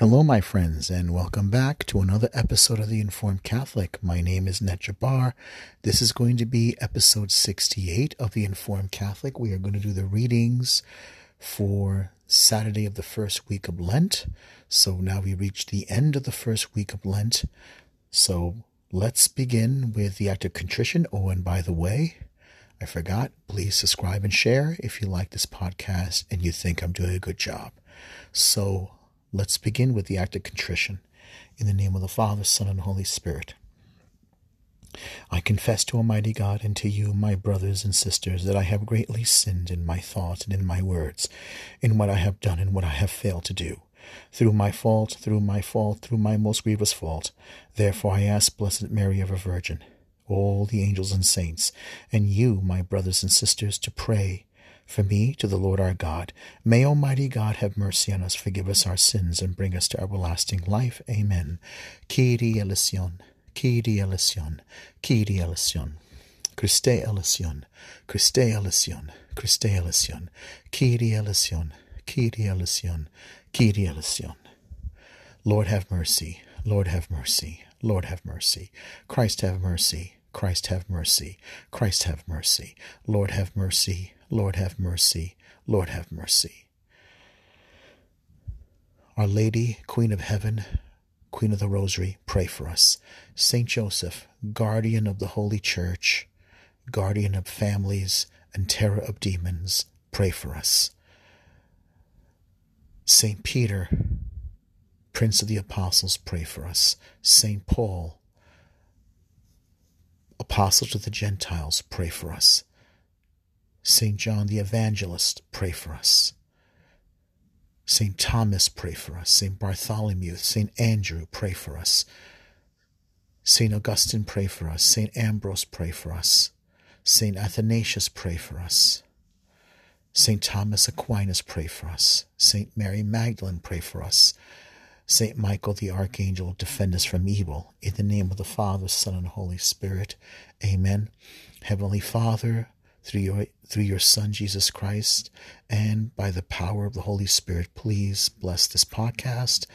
Hello, my friends, and welcome back to another episode of The Informed Catholic. My name is Ned Jabbar. This is going to be episode 68 of The Informed Catholic. We are going to do the readings for Saturday of the first week of Lent. So now we reach the end of the first week of Lent. So let's begin with the act of contrition. Oh, and by the way, I forgot, please subscribe and share if you like this podcast and you think I'm doing a good job. So Let's begin with the act of contrition. In the name of the Father, Son, and Holy Spirit. I confess to Almighty God and to you, my brothers and sisters, that I have greatly sinned in my thoughts and in my words, in what I have done and what I have failed to do. Through my fault, through my fault, through my most grievous fault. Therefore I ask Blessed Mary, ever Virgin, all the angels and saints, and you, my brothers and sisters, to pray for me to the Lord our God. May Almighty God have mercy on us, forgive us our sins, and bring us to everlasting life. Amen. Kyrie eleison, Kyrie eleison, Kyrie eleison. Christe eleison, Christe eleison, Christe eleison, Kyrie eleison, Kyrie eleison, Kyrie eleison. Lord have mercy, Lord have mercy, Lord have mercy. Christ have mercy, Christ have mercy, Christ have mercy. Lord have mercy, Lord have mercy, Lord have mercy. Our Lady, Queen of Heaven, Queen of the Rosary, pray for us. Saint Joseph, guardian of the Holy Church, guardian of families and terror of demons, pray for us. Saint Peter, Prince of the Apostles, pray for us. Saint Paul, Apostle to the Gentiles, pray for us. St. John the Evangelist, pray for us. St. Thomas, pray for us. St. Bartholomew, St. Andrew, pray for us. St. Augustine, pray for us. St. Ambrose, pray for us. St. Athanasius, pray for us. St. Thomas Aquinas, pray for us. St. Mary Magdalene, pray for us. St. Michael the Archangel, defend us from evil. In the name of the Father, Son, and Holy Spirit. Amen. Heavenly Father, through your through your son Jesus Christ and by the power of the Holy Spirit please bless this podcast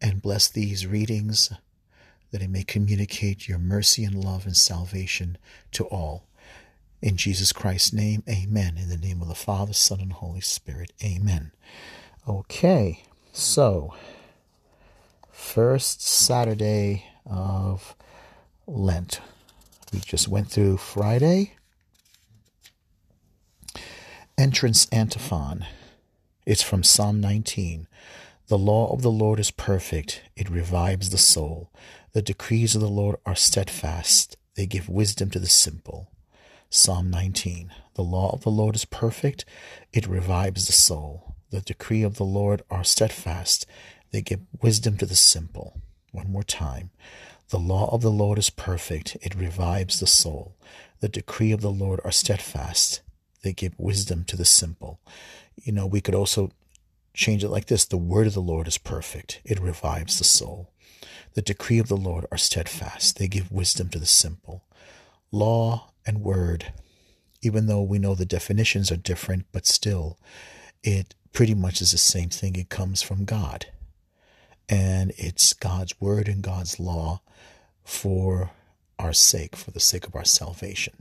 and bless these readings that it may communicate your mercy and love and salvation to all. In Jesus Christ's name amen. In the name of the Father Son and Holy Spirit amen. Okay so first Saturday of Lent. We just went through Friday Entrance Antiphon. It's from Psalm 19. The law of the Lord is perfect, it revives the soul. The decrees of the Lord are steadfast, they give wisdom to the simple. Psalm 19. The law of the Lord is perfect, it revives the soul. The decree of the Lord are steadfast, they give wisdom to the simple. One more time. The law of the Lord is perfect, it revives the soul. The decree of the Lord are steadfast, they give wisdom to the simple. You know, we could also change it like this The word of the Lord is perfect, it revives the soul. The decree of the Lord are steadfast, they give wisdom to the simple. Law and word, even though we know the definitions are different, but still, it pretty much is the same thing. It comes from God. And it's God's word and God's law for our sake, for the sake of our salvation.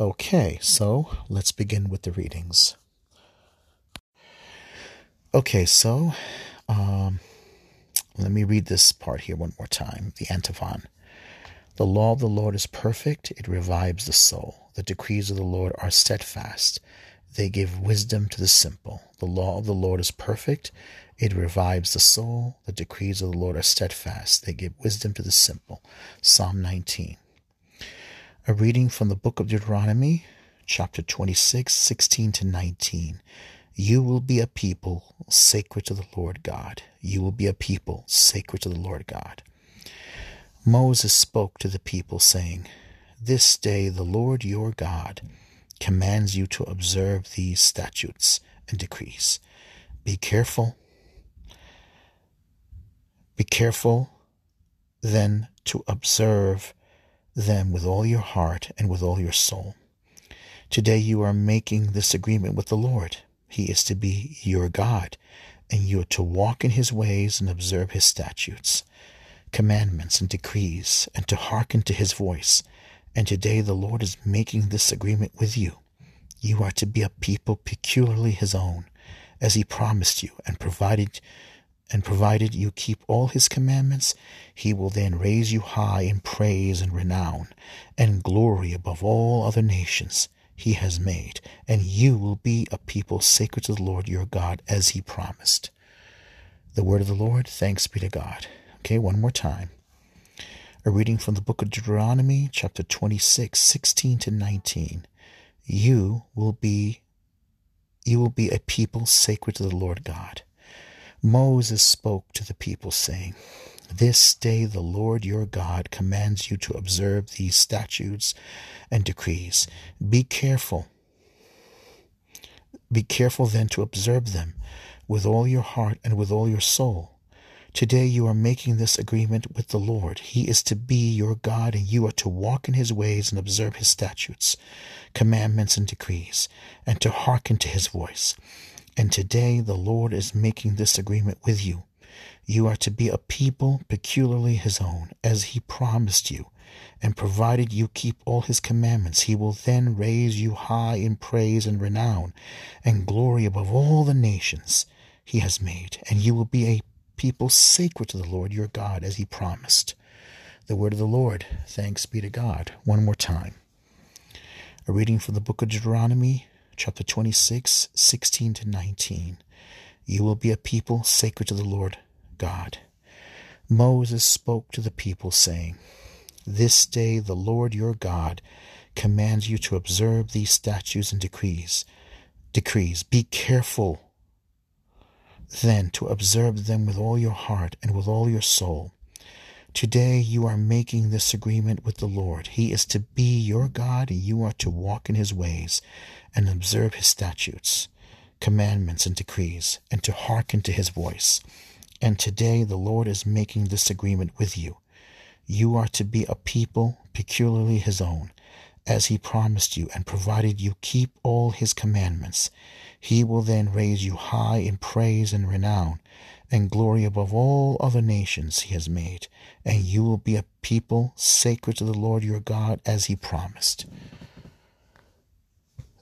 Okay, so let's begin with the readings. Okay, so um, let me read this part here one more time the antiphon. The law of the Lord is perfect, it revives the soul. The decrees of the Lord are steadfast, they give wisdom to the simple. The law of the Lord is perfect, it revives the soul. The decrees of the Lord are steadfast, they give wisdom to the simple. Psalm 19. A reading from the book of Deuteronomy, chapter 26, 16 to 19. You will be a people sacred to the Lord God. You will be a people sacred to the Lord God. Moses spoke to the people, saying, This day the Lord your God commands you to observe these statutes and decrees. Be careful. Be careful then to observe them with all your heart and with all your soul. Today you are making this agreement with the Lord. He is to be your God, and you are to walk in his ways and observe his statutes, commandments, and decrees, and to hearken to his voice. And today the Lord is making this agreement with you. You are to be a people peculiarly his own, as he promised you, and provided and provided you keep all his commandments, he will then raise you high in praise and renown and glory above all other nations he has made, and you will be a people sacred to the Lord your God as he promised. The word of the Lord, thanks be to God. Okay, one more time. A reading from the book of Deuteronomy, chapter 26, 16 to 19. You will be you will be a people sacred to the Lord God. Moses spoke to the people, saying, This day the Lord your God commands you to observe these statutes and decrees. Be careful. Be careful then to observe them with all your heart and with all your soul. Today you are making this agreement with the Lord. He is to be your God, and you are to walk in his ways and observe his statutes, commandments, and decrees, and to hearken to his voice. And today the Lord is making this agreement with you. You are to be a people peculiarly his own, as he promised you and provided you keep all his commandments, he will then raise you high in praise and renown and glory above all the nations he has made, and you will be a people sacred to the Lord your God as he promised. The word of the Lord. Thanks be to God. One more time. A reading from the book of Deuteronomy, chapter 26, 16 to 19. You will be a people sacred to the Lord God. Moses spoke to the people, saying, this day the Lord your God commands you to observe these statutes and decrees. Decrees. Be careful then to observe them with all your heart and with all your soul. Today you are making this agreement with the Lord. He is to be your God, and you are to walk in his ways and observe his statutes, commandments, and decrees, and to hearken to his voice. And today the Lord is making this agreement with you. You are to be a people peculiarly his own, as he promised you, and provided you keep all his commandments. He will then raise you high in praise and renown and glory above all other nations he has made, and you will be a people sacred to the Lord your God as he promised.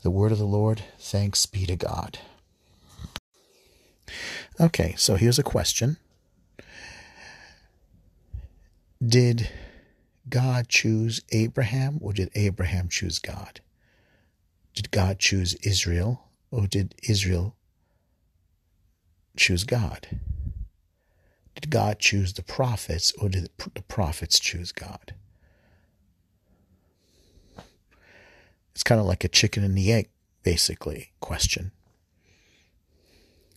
The word of the Lord, thanks be to God. Okay, so here's a question did God choose Abraham or did Abraham choose God? Did God choose Israel or did Israel choose God? Did God choose the prophets or did the prophets choose God? It's kind of like a chicken and the egg, basically, question.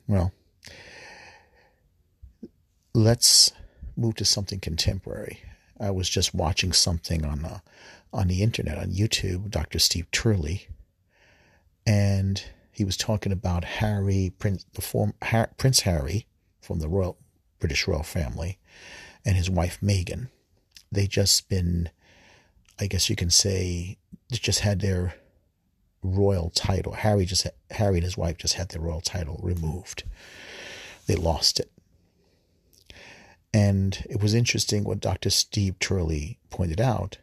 Well, let's move to something contemporary. I was just watching something on the, uh, on the internet on YouTube, Dr. Steve Turley, and he was talking about Harry, Prince, the form, Prince Harry from the royal British royal family, and his wife Meghan. They just been, I guess you can say, just had their royal title. Harry just Harry and his wife just had their royal title removed. They lost it. And it was interesting what Dr. Steve Turley pointed out.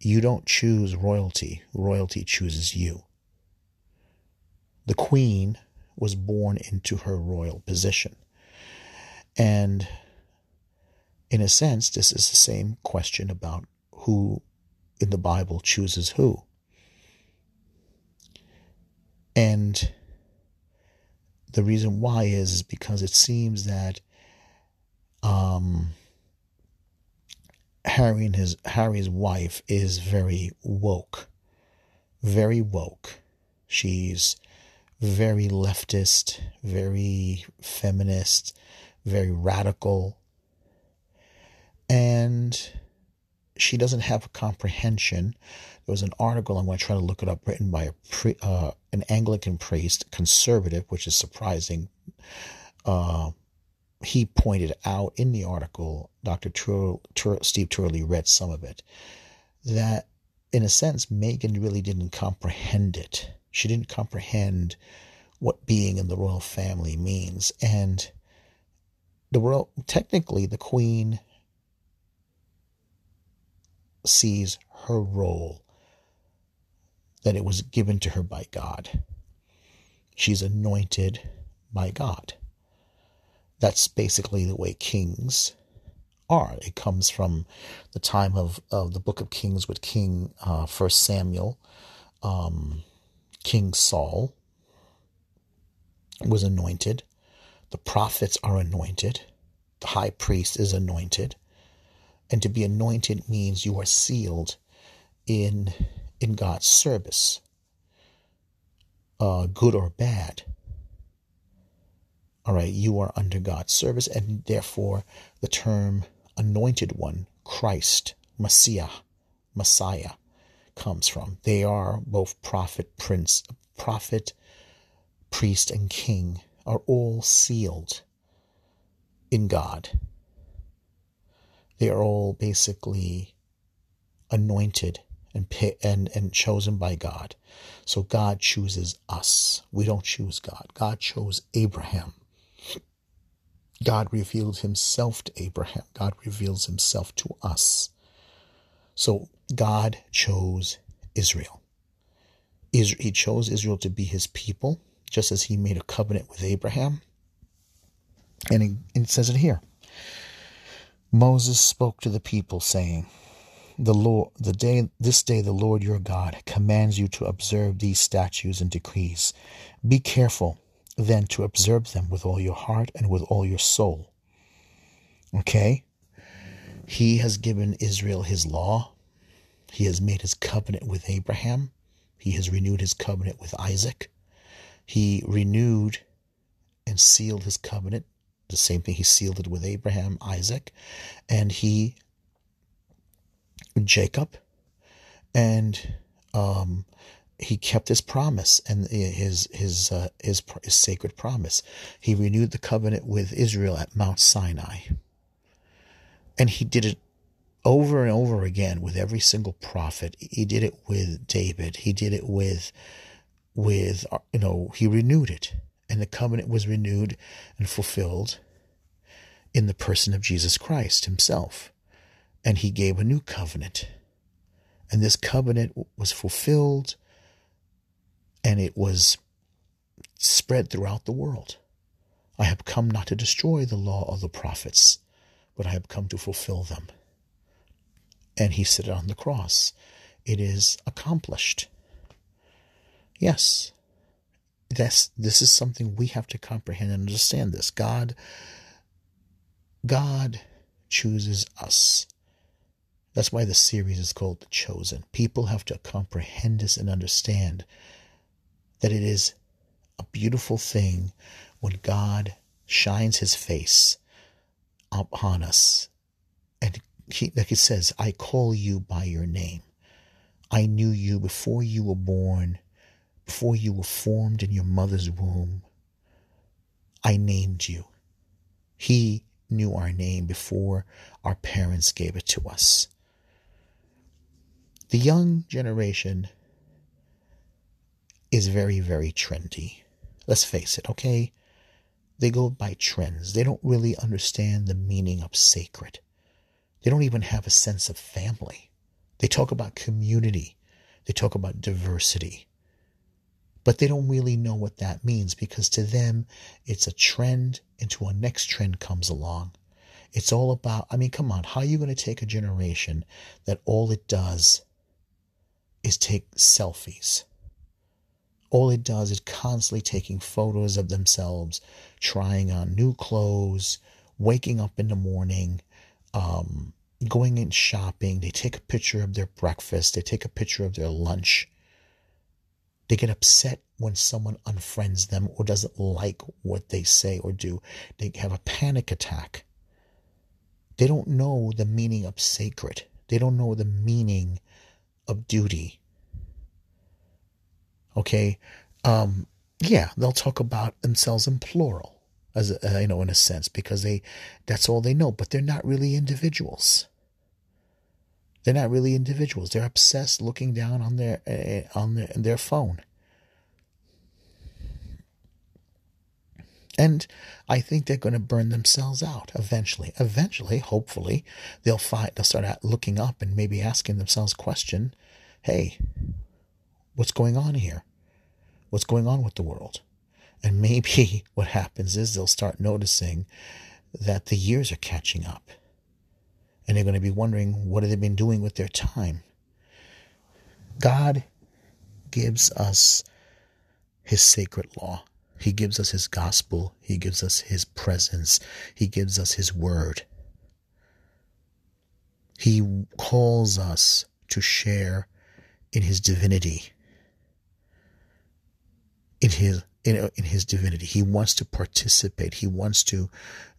You don't choose royalty, royalty chooses you. The queen was born into her royal position. And in a sense, this is the same question about who in the Bible chooses who. And the reason why is because it seems that um, Harry and his Harry's wife is very woke, very woke. She's very leftist, very feminist, very radical, and she doesn't have comprehension. There was an article I'm going to try to look it up, written by a pre, uh, an Anglican priest, conservative, which is surprising. Uh, he pointed out in the article, Dr. Tur- Tur- Steve Turley read some of it, that in a sense, Meghan really didn't comprehend it. She didn't comprehend what being in the royal family means. And the royal, technically, the queen sees her role that it was given to her by God. She's anointed by God. That's basically the way kings are. It comes from the time of, of the book of Kings with King uh, First Samuel, um, King Saul was anointed. The prophets are anointed. The high priest is anointed. And to be anointed means you are sealed in in God's service, uh, good or bad. All right, you are under God's service, and therefore the term anointed one, Christ, Messiah, Messiah, comes from. They are both prophet, prince, prophet, priest, and king are all sealed in God. They are all basically anointed and and and chosen by God. So God chooses us. We don't choose God. God chose Abraham. God revealed himself to Abraham. God reveals himself to us. So God chose Israel. He chose Israel to be his people, just as he made a covenant with Abraham. And it says it here. Moses spoke to the people, saying, the Lord, the day, this day the Lord your God commands you to observe these statutes and decrees. Be careful then to observe them with all your heart and with all your soul. Okay? He has given Israel his law. He has made his covenant with Abraham. He has renewed his covenant with Isaac. He renewed and sealed his covenant. The same thing he sealed it with Abraham, Isaac, and he Jacob, and um, he kept his promise and his his uh, his his sacred promise. He renewed the covenant with Israel at Mount Sinai, and he did it over and over again with every single prophet. He did it with David. He did it with with you know he renewed it, and the covenant was renewed and fulfilled in the person of Jesus Christ Himself and he gave a new covenant. And this covenant was fulfilled and it was spread throughout the world. I have come not to destroy the law of the prophets, but I have come to fulfill them. And he said it on the cross. It is accomplished. Yes, that's, this is something we have to comprehend and understand this. God, God chooses us. That's why the series is called The Chosen. People have to comprehend this and understand that it is a beautiful thing when God shines his face upon us. And he, like it says, I call you by your name. I knew you before you were born, before you were formed in your mother's womb. I named you. He knew our name before our parents gave it to us. The young generation is very, very trendy. Let's face it, okay? They go by trends. They don't really understand the meaning of sacred. They don't even have a sense of family. They talk about community. They talk about diversity. But they don't really know what that means because to them, it's a trend until a next trend comes along. It's all about, I mean, come on, how are you going to take a generation that all it does is take selfies. All it does is constantly taking photos of themselves, trying on new clothes, waking up in the morning, um, going in shopping. They take a picture of their breakfast, they take a picture of their lunch. They get upset when someone unfriends them or doesn't like what they say or do. They have a panic attack. They don't know the meaning of sacred. They don't know the meaning of duty. Okay, um, yeah, they'll talk about themselves in plural, as a, uh, you know, in a sense, because they that's all they know. But they're not really individuals. They're not really individuals. They're obsessed looking down on their uh, on their, their phone. And I think they're going to burn themselves out eventually. Eventually, hopefully, they'll find they'll start looking up and maybe asking themselves question, "Hey, what's going on here? What's going on with the world?" And maybe what happens is they'll start noticing that the years are catching up. And they're going to be wondering what have they been doing with their time? God gives us his sacred law. He gives us his gospel. He gives us his presence. He gives us his word. He calls us to share in his divinity. In his in, in his divinity. He wants to participate. He wants to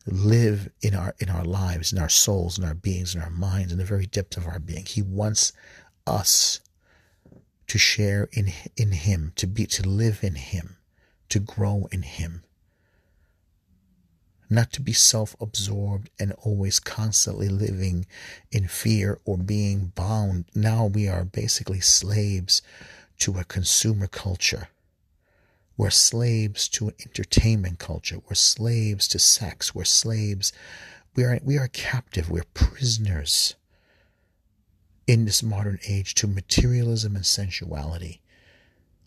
live in our in our lives, in our souls, in our beings, in our minds, in the very depth of our being. He wants us to share in in him, to be to live in him, to grow in him. Not to be self absorbed and always constantly living in fear or being bound. Now we are basically slaves to a consumer culture we're slaves to an entertainment culture. We're slaves to sex. We're slaves. We are, we are captive. We're prisoners in this modern age to materialism and sensuality.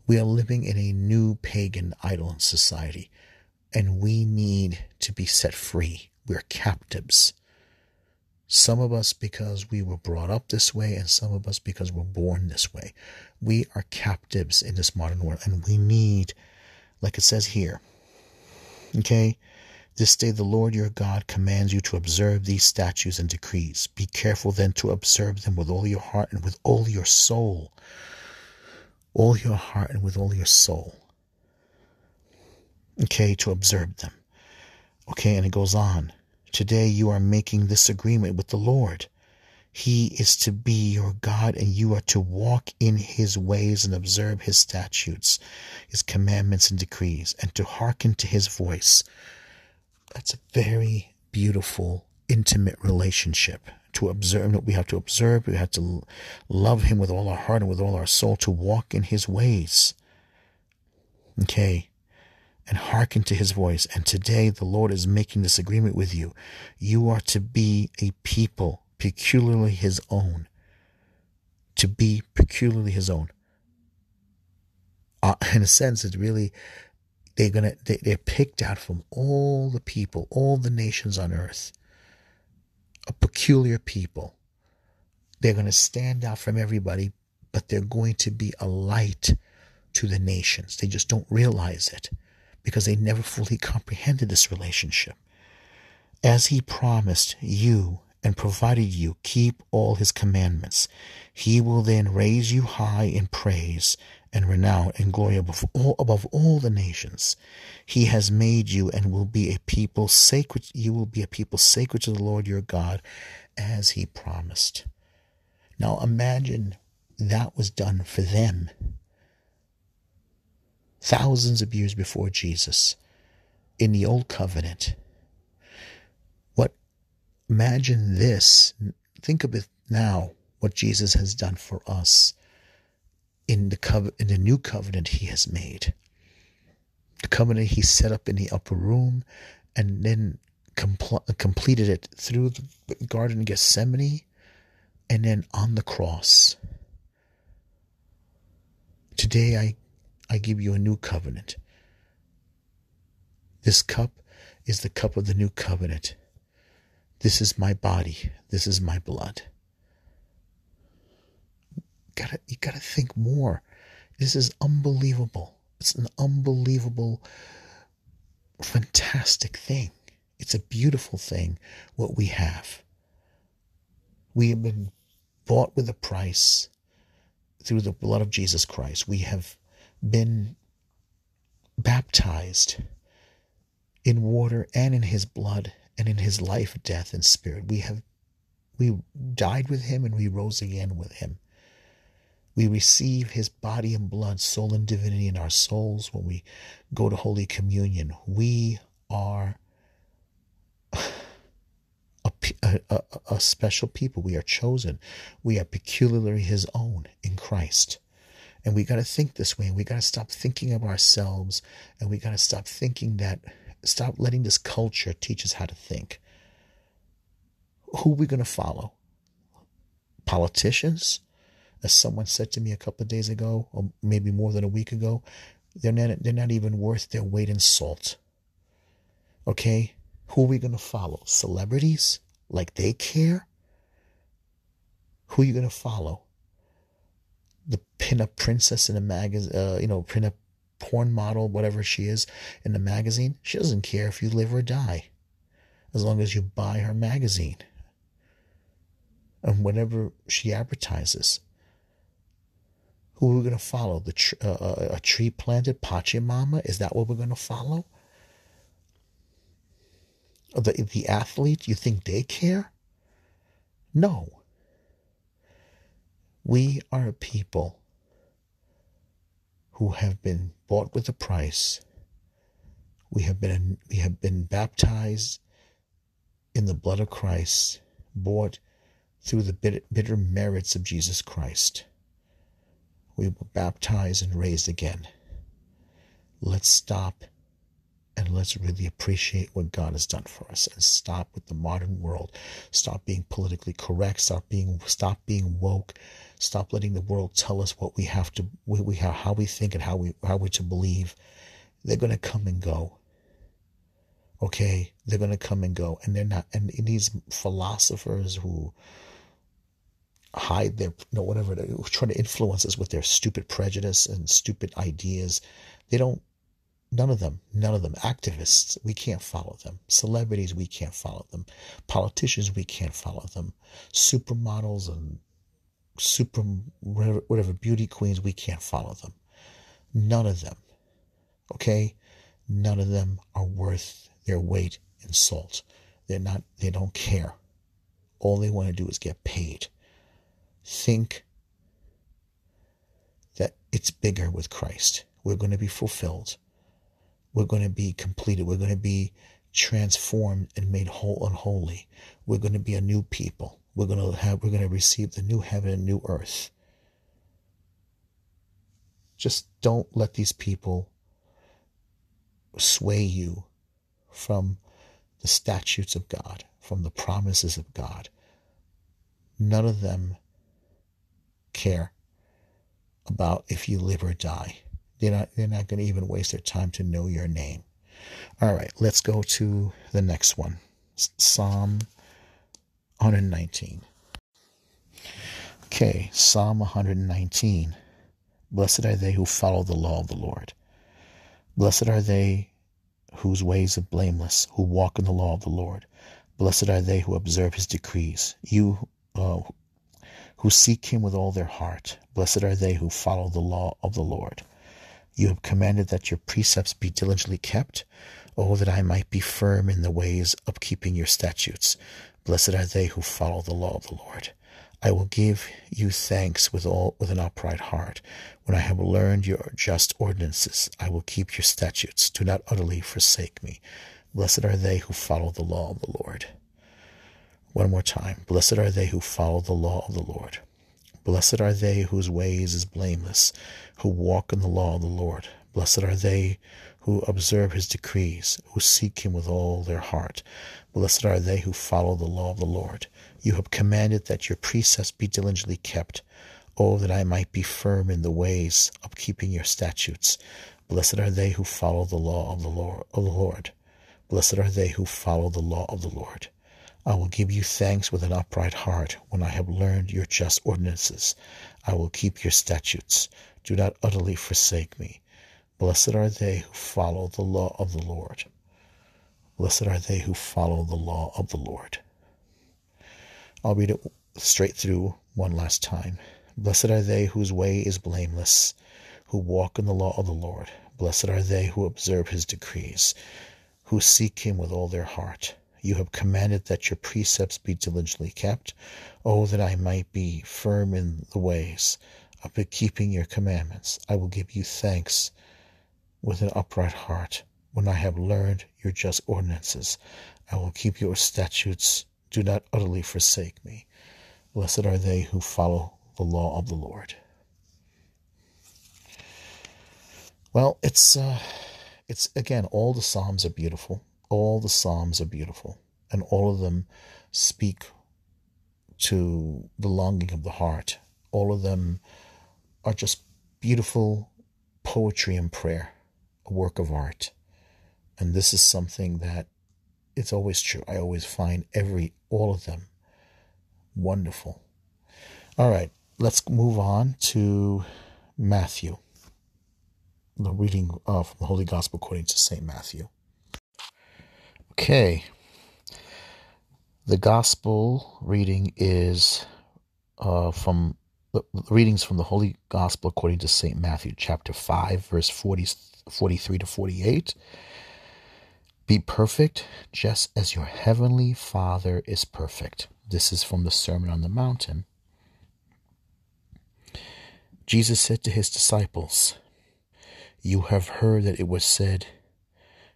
We are living in a new pagan idol society, and we need to be set free. We're captives. Some of us because we were brought up this way, and some of us because we're born this way. We are captives in this modern world, and we need like it says here. Okay? This day the Lord your God commands you to observe these statutes and decrees. Be careful then to observe them with all your heart and with all your soul. All your heart and with all your soul. Okay, to observe them. Okay, and it goes on. Today you are making this agreement with the Lord. He is to be your God, and you are to walk in his ways and observe his statutes, his commandments and decrees, and to hearken to his voice. That's a very beautiful, intimate relationship. To observe, what we have to observe, we have to love him with all our heart and with all our soul, to walk in his ways. Okay and hearken to his voice. And today the Lord is making this agreement with you. You are to be a people peculiarly his own. To be peculiarly his own. Uh, in a sense, it's really they're gonna they, they're picked out from all the people, all the nations on earth. A peculiar people. They're gonna stand out from everybody, but they're going to be a light to the nations. They just don't realize it because they never fully comprehended this relationship. As he promised you and provided you keep all his commandments, he will then raise you high in praise and renown and glory above all, above all the nations. He has made you and will be a people sacred. You will be a people sacred to the Lord your God as he promised. Now imagine that was done for them thousands of years before Jesus in the old covenant Imagine this. Think of it now, what Jesus has done for us in the in the new covenant he has made. The covenant he set up in the upper room and then compl- completed it through the Garden of Gethsemane and then on the cross. Today I, I give you a new covenant. This cup is the cup of the new covenant. This is my body. This is my blood. Gotta, you gotta think more. This is unbelievable. It's an unbelievable, fantastic thing. It's a beautiful thing, what we have. We have been bought with a price through the blood of Jesus Christ. We have been baptized in water and in his blood and in his life, death, and spirit. We have we died with him and we rose again with him. We receive his body and blood, soul and divinity in our souls when we go to Holy Communion. We are a, a, a, special people. We are chosen. We are peculiarly his own in Christ. And we got to think this way. And we got to stop thinking of ourselves. And we got to stop thinking that stop letting this culture teach us how to think. Who are we going to follow? Politicians? As someone said to me a couple of days ago, or maybe more than a week ago, they're not, they're not even worth their weight in salt. Okay? Who are we going to follow? Celebrities? Like they care? Who are you going to follow? The pinup princess in a magazine, uh, you know, pinup porn model, whatever she is in the magazine. She doesn't care if you live or die, as long as you buy her magazine and whatever she advertises. Who are we going to follow? The tr- uh, uh, a tree planted Pachamama? Is that what we're going to follow? The the athlete? You think they care? No. We are a people who have been bought with a price. We have been we have been baptized in the blood of Christ, bought through the bitter, merits of Jesus Christ. We were baptized and raised again. Let's stop and let's really appreciate what God has done for us and stop with the modern world. Stop being politically correct. Stop being stop being woke. Stop letting the world tell us what we have to we, we how we think and how we how we're to believe. They're gonna come and go. Okay, they're gonna come and go, and they're not. And these philosophers who hide their you know whatever trying to influence us with their stupid prejudice and stupid ideas, they don't None of them, none of them. Activists, we can't follow them. Celebrities, we can't follow them. Politicians, we can't follow them. Supermodels and super whatever, whatever beauty queens, we can't follow them. None of them. Okay? None of them are worth their weight in salt. They're not, they don't care. All they want to do is get paid. Think that it's bigger with Christ. We're going to be fulfilled we're going to be completed. We're going to be transformed and made whole and holy. We're going to be a new people. We're going to have, we're going to receive the new heaven and new earth. Just don't let these people sway you from the statutes of God, from the promises of God. None of them care about if you live or die. They're not, they're not going to even waste their time to know your name. All right, let's go to the next one Psalm 119. Okay, Psalm 119. Blessed are they who follow the law of the Lord. Blessed are they whose ways are blameless, who walk in the law of the Lord. Blessed are they who observe his decrees, you uh, who seek him with all their heart. Blessed are they who follow the law of the Lord. You have commanded that your precepts be diligently kept. Oh, that I might be firm in the ways of keeping your statutes. Blessed are they who follow the law of the Lord. I will give you thanks with all with an upright heart. When I have learned your just ordinances, I will keep your statutes. Do not utterly forsake me. Blessed are they who follow the law of the Lord. One more time. Blessed are they who follow the law of the Lord. Blessed are they whose ways is blameless, who walk in the law of the Lord. Blessed are they who observe his decrees, who seek him with all their heart. Blessed are they who follow the law of the Lord. You have commanded that your precepts be diligently kept. Oh, that I might be firm in the ways of keeping your statutes. Blessed are they who follow the law of the Lord. Blessed are they who follow the law of the Lord. I will give you thanks with an upright heart when I have learned your just ordinances. I will keep your statutes. Do not utterly forsake me. Blessed are they who follow the law of the Lord. Blessed are they who follow the law of the Lord. I'll read it straight through one last time. Blessed are they whose way is blameless, who walk in the law of the Lord. Blessed are they who observe his decrees, who seek him with all their heart. You have commanded that your precepts be diligently kept. Oh, that I might be firm in the ways of keeping your commandments. I will give you thanks with an upright heart. When I have learned your just ordinances, I will keep your statutes. Do not utterly forsake me. Blessed are they who follow the law of the Lord. Well, it's uh, it's again, all the Psalms are beautiful. All the Psalms are beautiful, and all of them speak to the longing of the heart. All of them are just beautiful poetry and prayer, a work of art. And this is something that it's always true. I always find every all of them wonderful. All right, let's move on to Matthew. The reading uh, from the Holy Gospel according to St. Matthew. Okay. The Gospel reading is uh, from the readings from the Holy Gospel according to St. Matthew, chapter 5, verse 40, 43 to 48. Be perfect just as your heavenly Father is perfect. This is from the Sermon on the Mountain. Jesus said to his disciples, You have heard that it was said,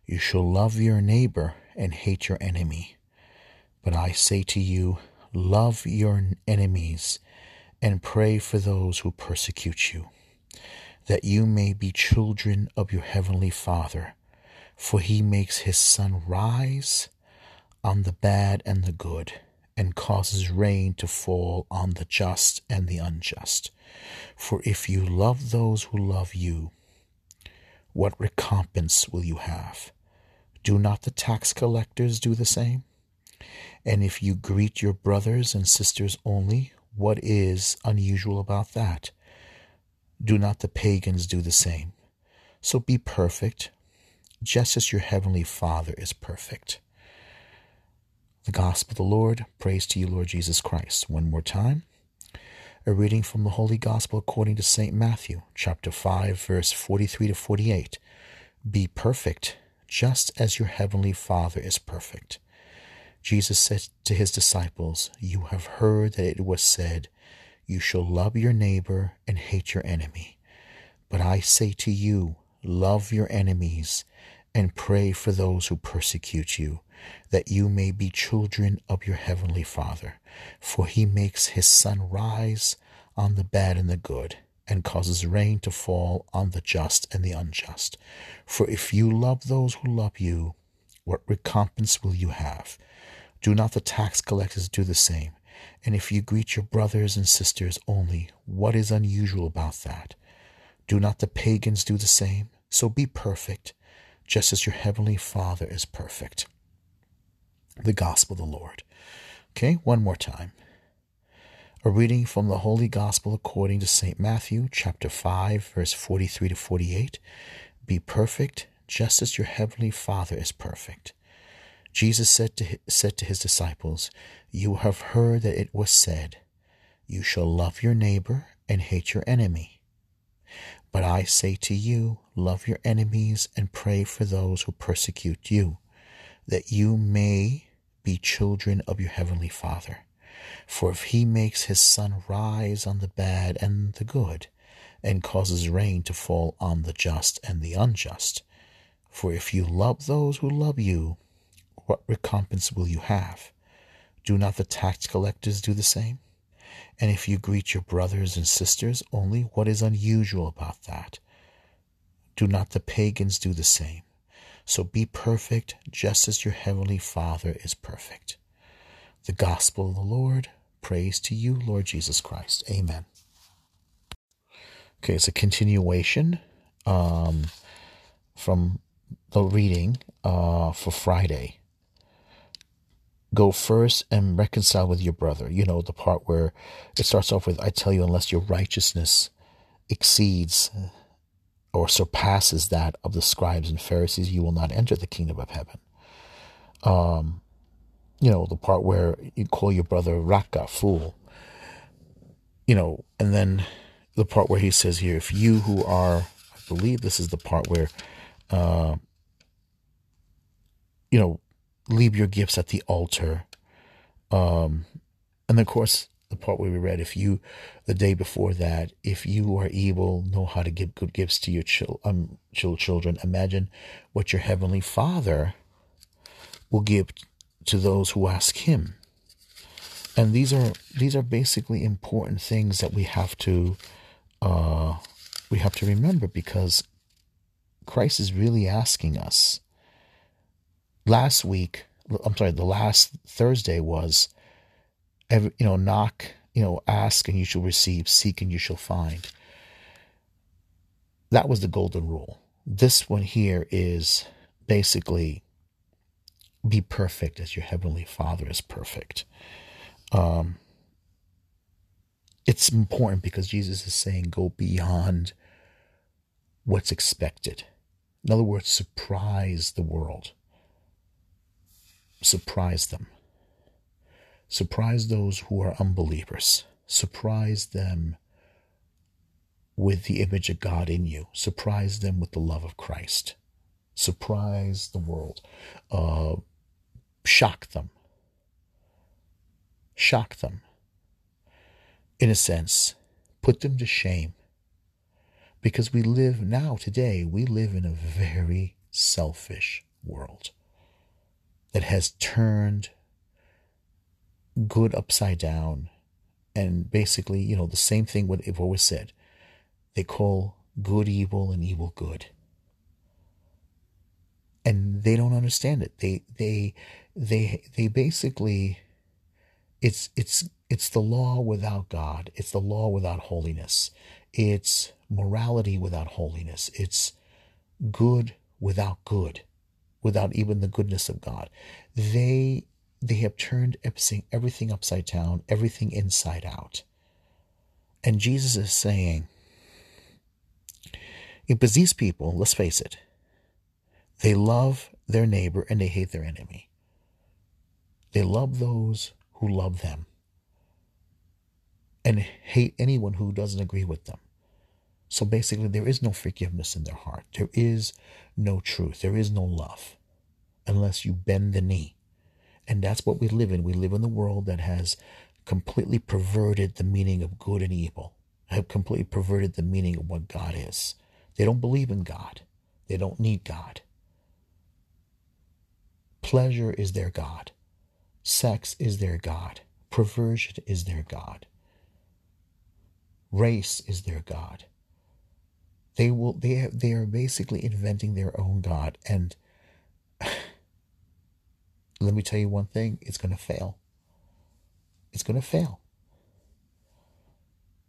You shall love your neighbor and hate your enemy. But I say to you, love your enemies and pray for those who persecute you, that you may be children of your heavenly Father for he makes his sun rise on the bad and the good, and causes rain to fall on the just and the unjust. For if you love those who love you, what recompense will you have? Do not the tax collectors do the same? And if you greet your brothers and sisters only, what is unusual about that? Do not the pagans do the same? So be perfect just as your heavenly Father is perfect. The Gospel of the Lord. Praise to you, Lord Jesus Christ. One more time. A reading from the Holy Gospel according to St. Matthew, chapter 5, verse 43 to 48. Be perfect, just as your heavenly Father is perfect. Jesus said to his disciples, You have heard that it was said, You shall love your neighbor and hate your enemy. But I say to you, love your enemies and pray for those who persecute you, that you may be children of your heavenly Father. For he makes his sun rise on the bad and the good, and causes rain to fall on the just and the unjust. For if you love those who love you, what recompense will you have? Do not the tax collectors do the same? And if you greet your brothers and sisters only, what is unusual about that? Do not the pagans do the same? So be perfect, just as your heavenly Father is perfect. The Gospel of the Lord. Okay, one more time. A reading from the Holy Gospel according to St. Matthew, chapter 5, verse 43 to 48. Be perfect, just as your heavenly Father is perfect. Jesus said to, said to his disciples, You have heard that it was said, You shall love your neighbor and hate your enemy. But I say to you, love your enemies and pray for those who persecute you, that you may be children of your heavenly Father. For if he makes his sun rise on the bad and the good, and causes rain to fall on the just and the unjust, for if you love those who love you, what recompense will you have? Do not the tax collectors do the same? And if you greet your brothers and sisters only, what is unusual about that? Do not the pagans do the same? So be perfect, just as your heavenly Father is perfect. The Gospel of the Lord. Praise to you, Lord Jesus Christ. Amen. Okay, it's a continuation um, from the reading uh, for Friday go first and reconcile with your brother. You know, the part where it starts off with, I tell you, unless your righteousness exceeds or surpasses that of the scribes and Pharisees, you will not enter the kingdom of heaven. Um, you know, the part where you call your brother Raka, fool. You know, and then the part where he says here, if you who are, I believe this is the part where, uh, you know, leave your gifts at the altar. Um, and of course, the part where we read, if you, the day before that, if you are able, know how to give good gifts to your chil- um, children, imagine what your heavenly Father will give to those who ask Him. And these are these are basically important things that we have to uh, we have to remember because Christ is really asking us. Last week, I'm sorry, the last Thursday was, every, you know, knock, you know, ask and you shall receive, seek and you shall find. That was the golden rule. This one here is basically be perfect as your heavenly Father is perfect. Um, it's important because Jesus is saying go beyond what's expected. In other words, surprise the world. Surprise them. Surprise those who are unbelievers. Surprise them with the image of God in you. Surprise them with the love of Christ. Surprise the world. Uh, shock them. Shock them. In a sense, put them to shame. Because we live now, today, we live in a very selfish world that has turned good upside down. And basically, you know, the same thing what I've always said. They call good evil and evil good. And they don't understand it. They they they they basically it's it's it's the law without God. It's the law without holiness. It's morality without holiness. It's good without good, without even the goodness of God. They they have turned everything upside down, everything inside out. And Jesus is saying, because these people, let's face it, they love their neighbor and they hate their enemy. They love those who love them and hate anyone who doesn't agree with them. So basically, there is no forgiveness in their heart. There is no truth. There is no love unless you bend the knee. And that's what we live in. We live in the world that has completely perverted the meaning of good and evil, have completely perverted the meaning of what God is. They don't believe in God, they don't need God. Pleasure is their God, sex is their God, perversion is their God, race is their God. They will they they are basically inventing their own God and let me tell you one thing, it's going to fail. It's going to fail.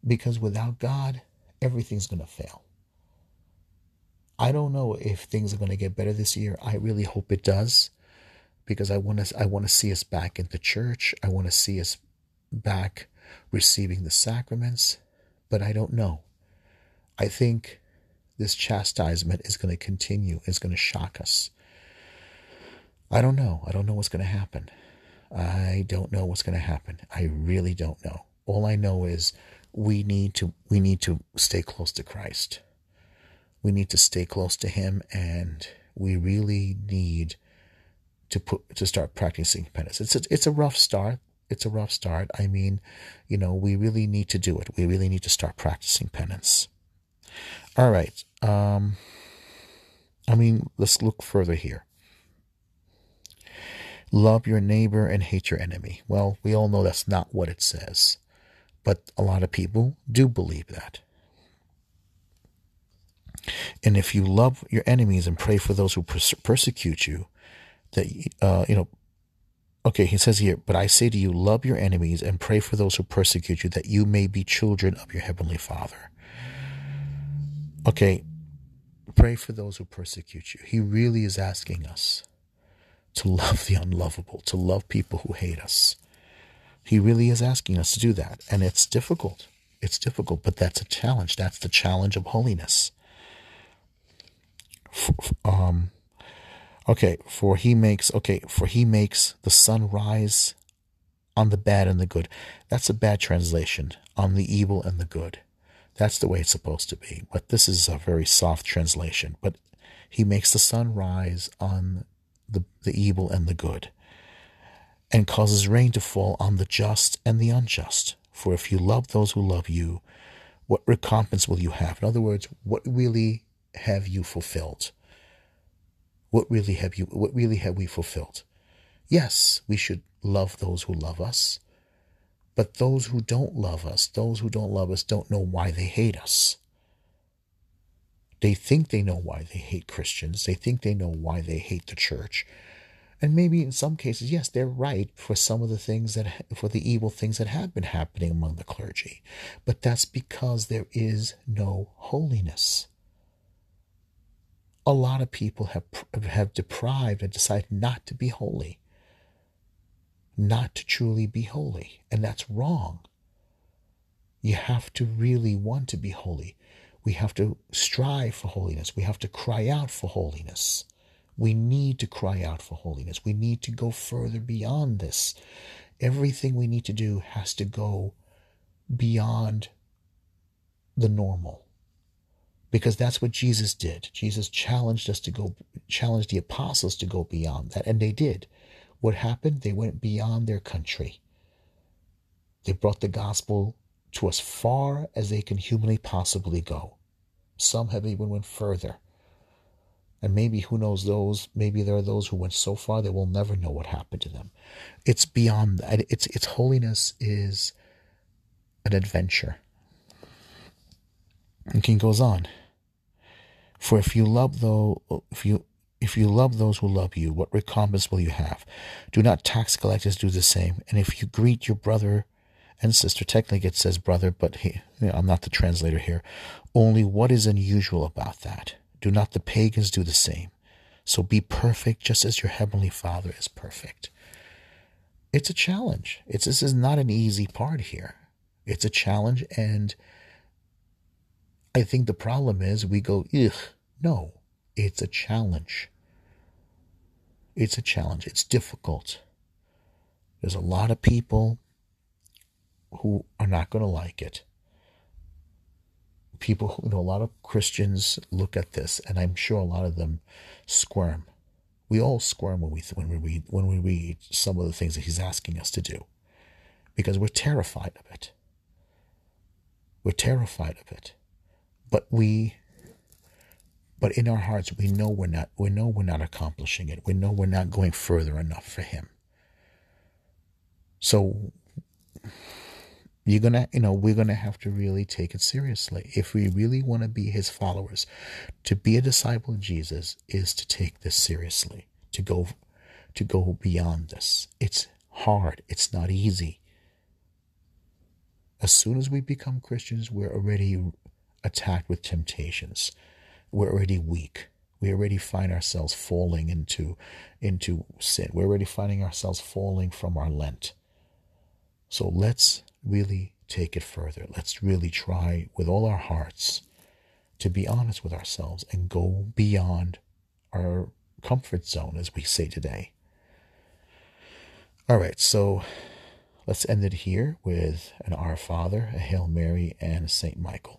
Because without God, everything's going to fail. I don't know if things are going to get better this year. I really hope it does because I want to I want to see us back in the church. I want to see us back receiving the sacraments, but I don't know. I think this chastisement is going to continue. It's going to shock us. I don't know. I don't know what's going to happen. I don't know what's going to happen. I really don't know. All I know is we need to we need to stay close to Christ. We need to stay close to him and we really need to put to start practicing penance. It's a, it's a rough start. It's a rough start. I mean, you know, we really need to do it. We really need to start practicing penance. All right. Um, I mean, let's look further here. Love your neighbor and hate your enemy. Well, we all know that's not what it says, but a lot of people do believe that. And if you love your enemies and pray for those who pers- persecute you, that uh, you know, okay, he says here, but I say to you, love your enemies and pray for those who persecute you, that you may be children of your heavenly Father. Okay, pray for those who persecute you. He really is asking us to love the unlovable, to love people who hate us. He really is asking us to do that. And it's difficult. It's difficult, but that's a challenge. That's the challenge of holiness. Um, okay, for he makes, okay, for he makes the sun rise on the bad and the good. That's a bad translation. On the evil and the good. That's the way it's supposed to be. But this is a very soft translation. But he makes the sun rise on the, the evil and the good, and causes rain to fall on the just and the unjust. For if you love those who love you, what recompense will you have? In other words, what really have you fulfilled? What really have you what really have we fulfilled? Yes, we should love those who love us. But those who don't love us, those who don't love us don't know why they hate us. They think they know why they hate Christians. They think they know why they hate the church. And maybe in some cases, yes, they're right for some of the things that, for the evil things that have been happening among the clergy. But that's because there is no holiness. A lot of people have, have deprived and decided not to be holy, not to truly be holy. And that's wrong. You have to really want to be holy. We have to strive for holiness. We have to cry out for holiness. We need to cry out for holiness. We need to go further beyond this. Everything we need to do has to go beyond the normal. Because that's what Jesus did. Jesus challenged us to go, challenged the apostles to go beyond that, and they did. What happened? They went beyond their country. They brought the gospel to as far as they can humanly possibly go. Some have even went further. And maybe, who knows, those, maybe there are those who went so far they will never know what happened to them. It's beyond that. It's, it's holiness is an adventure. And King goes on. For if you love though if you if you love those who love you, what recompense will you have? Do not tax collectors do the same? And if you greet your brother and sister, technically it says brother, but he, you know, I'm not the translator here. Only what is unusual about that? Do not the pagans do the same? So be perfect just as your heavenly Father is perfect. It's a challenge. It's this is not an easy part here. It's a challenge, and I think the problem is we go, ugh. No, it's a challenge. It's a challenge. It's difficult. There's a lot of people who are not going to like it people, you know, a lot of Christians look at this, and I'm sure a lot of them squirm. We all squirm when we when we read when we read some of the things that he's asking us to do, because we're terrified of it. We're terrified of it, but we. But in our hearts, we know we're not. We know we're not accomplishing it. We know we're not going further enough for Him. So you're gonna you know we're gonna have to really take it seriously if we really want to be his followers to be a disciple of jesus is to take this seriously to go to go beyond this it's hard it's not easy as soon as we become christians we're already attacked with temptations we're already weak we already find ourselves falling into into sin we're already finding ourselves falling from our lent so let's really take it further. Let's really try with all our hearts to be honest with ourselves and go beyond our comfort zone, as we say today. All right, so let's end it here with an Our Father, a Hail Mary, and a Saint Michael.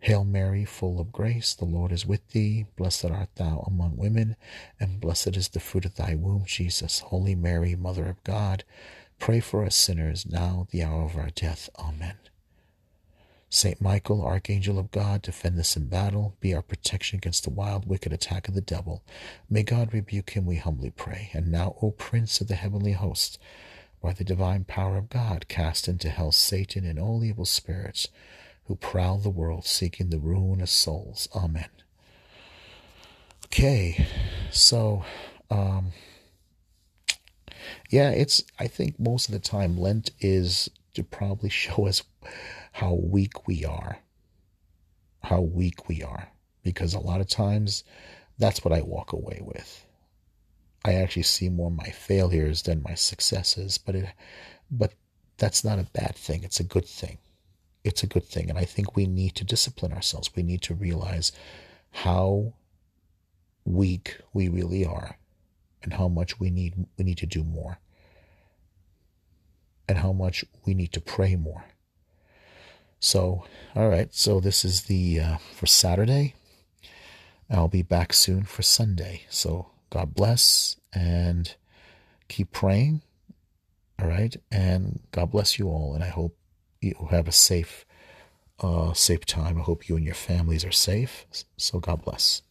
Hail Mary, full of grace, the Lord is with thee. Blessed art thou among women, and blessed is the fruit of thy womb, Jesus. Holy Mary, Mother of God, Pray for us sinners now, the hour of our death. Amen. Saint Michael, Archangel of God, defend us in battle, be our protection against the wild, wicked attack of the devil. May God rebuke him, we humbly pray. And now, O Prince of the heavenly host, by the divine power of God, cast into hell Satan and all evil spirits who prowl the world seeking the ruin of souls. Amen. Okay, so um, yeah, it's, I think most of the time Lent is to probably show us how weak we are. How weak we are. Because a lot of times that's what I walk away with. I actually see more my failures than my successes, but it, but that's not a bad thing. It's a good thing. It's a good thing. And I think we need to discipline ourselves. We need to realize how weak we really are and how much we need we need to do more and how much we need to pray more so all right so this is the uh, for saturday I'll be back soon for Sunday. So God bless and keep praying. All right. And God bless you all. And I hope you have a safe, uh, safe time. I hope you and your families are safe. So God bless.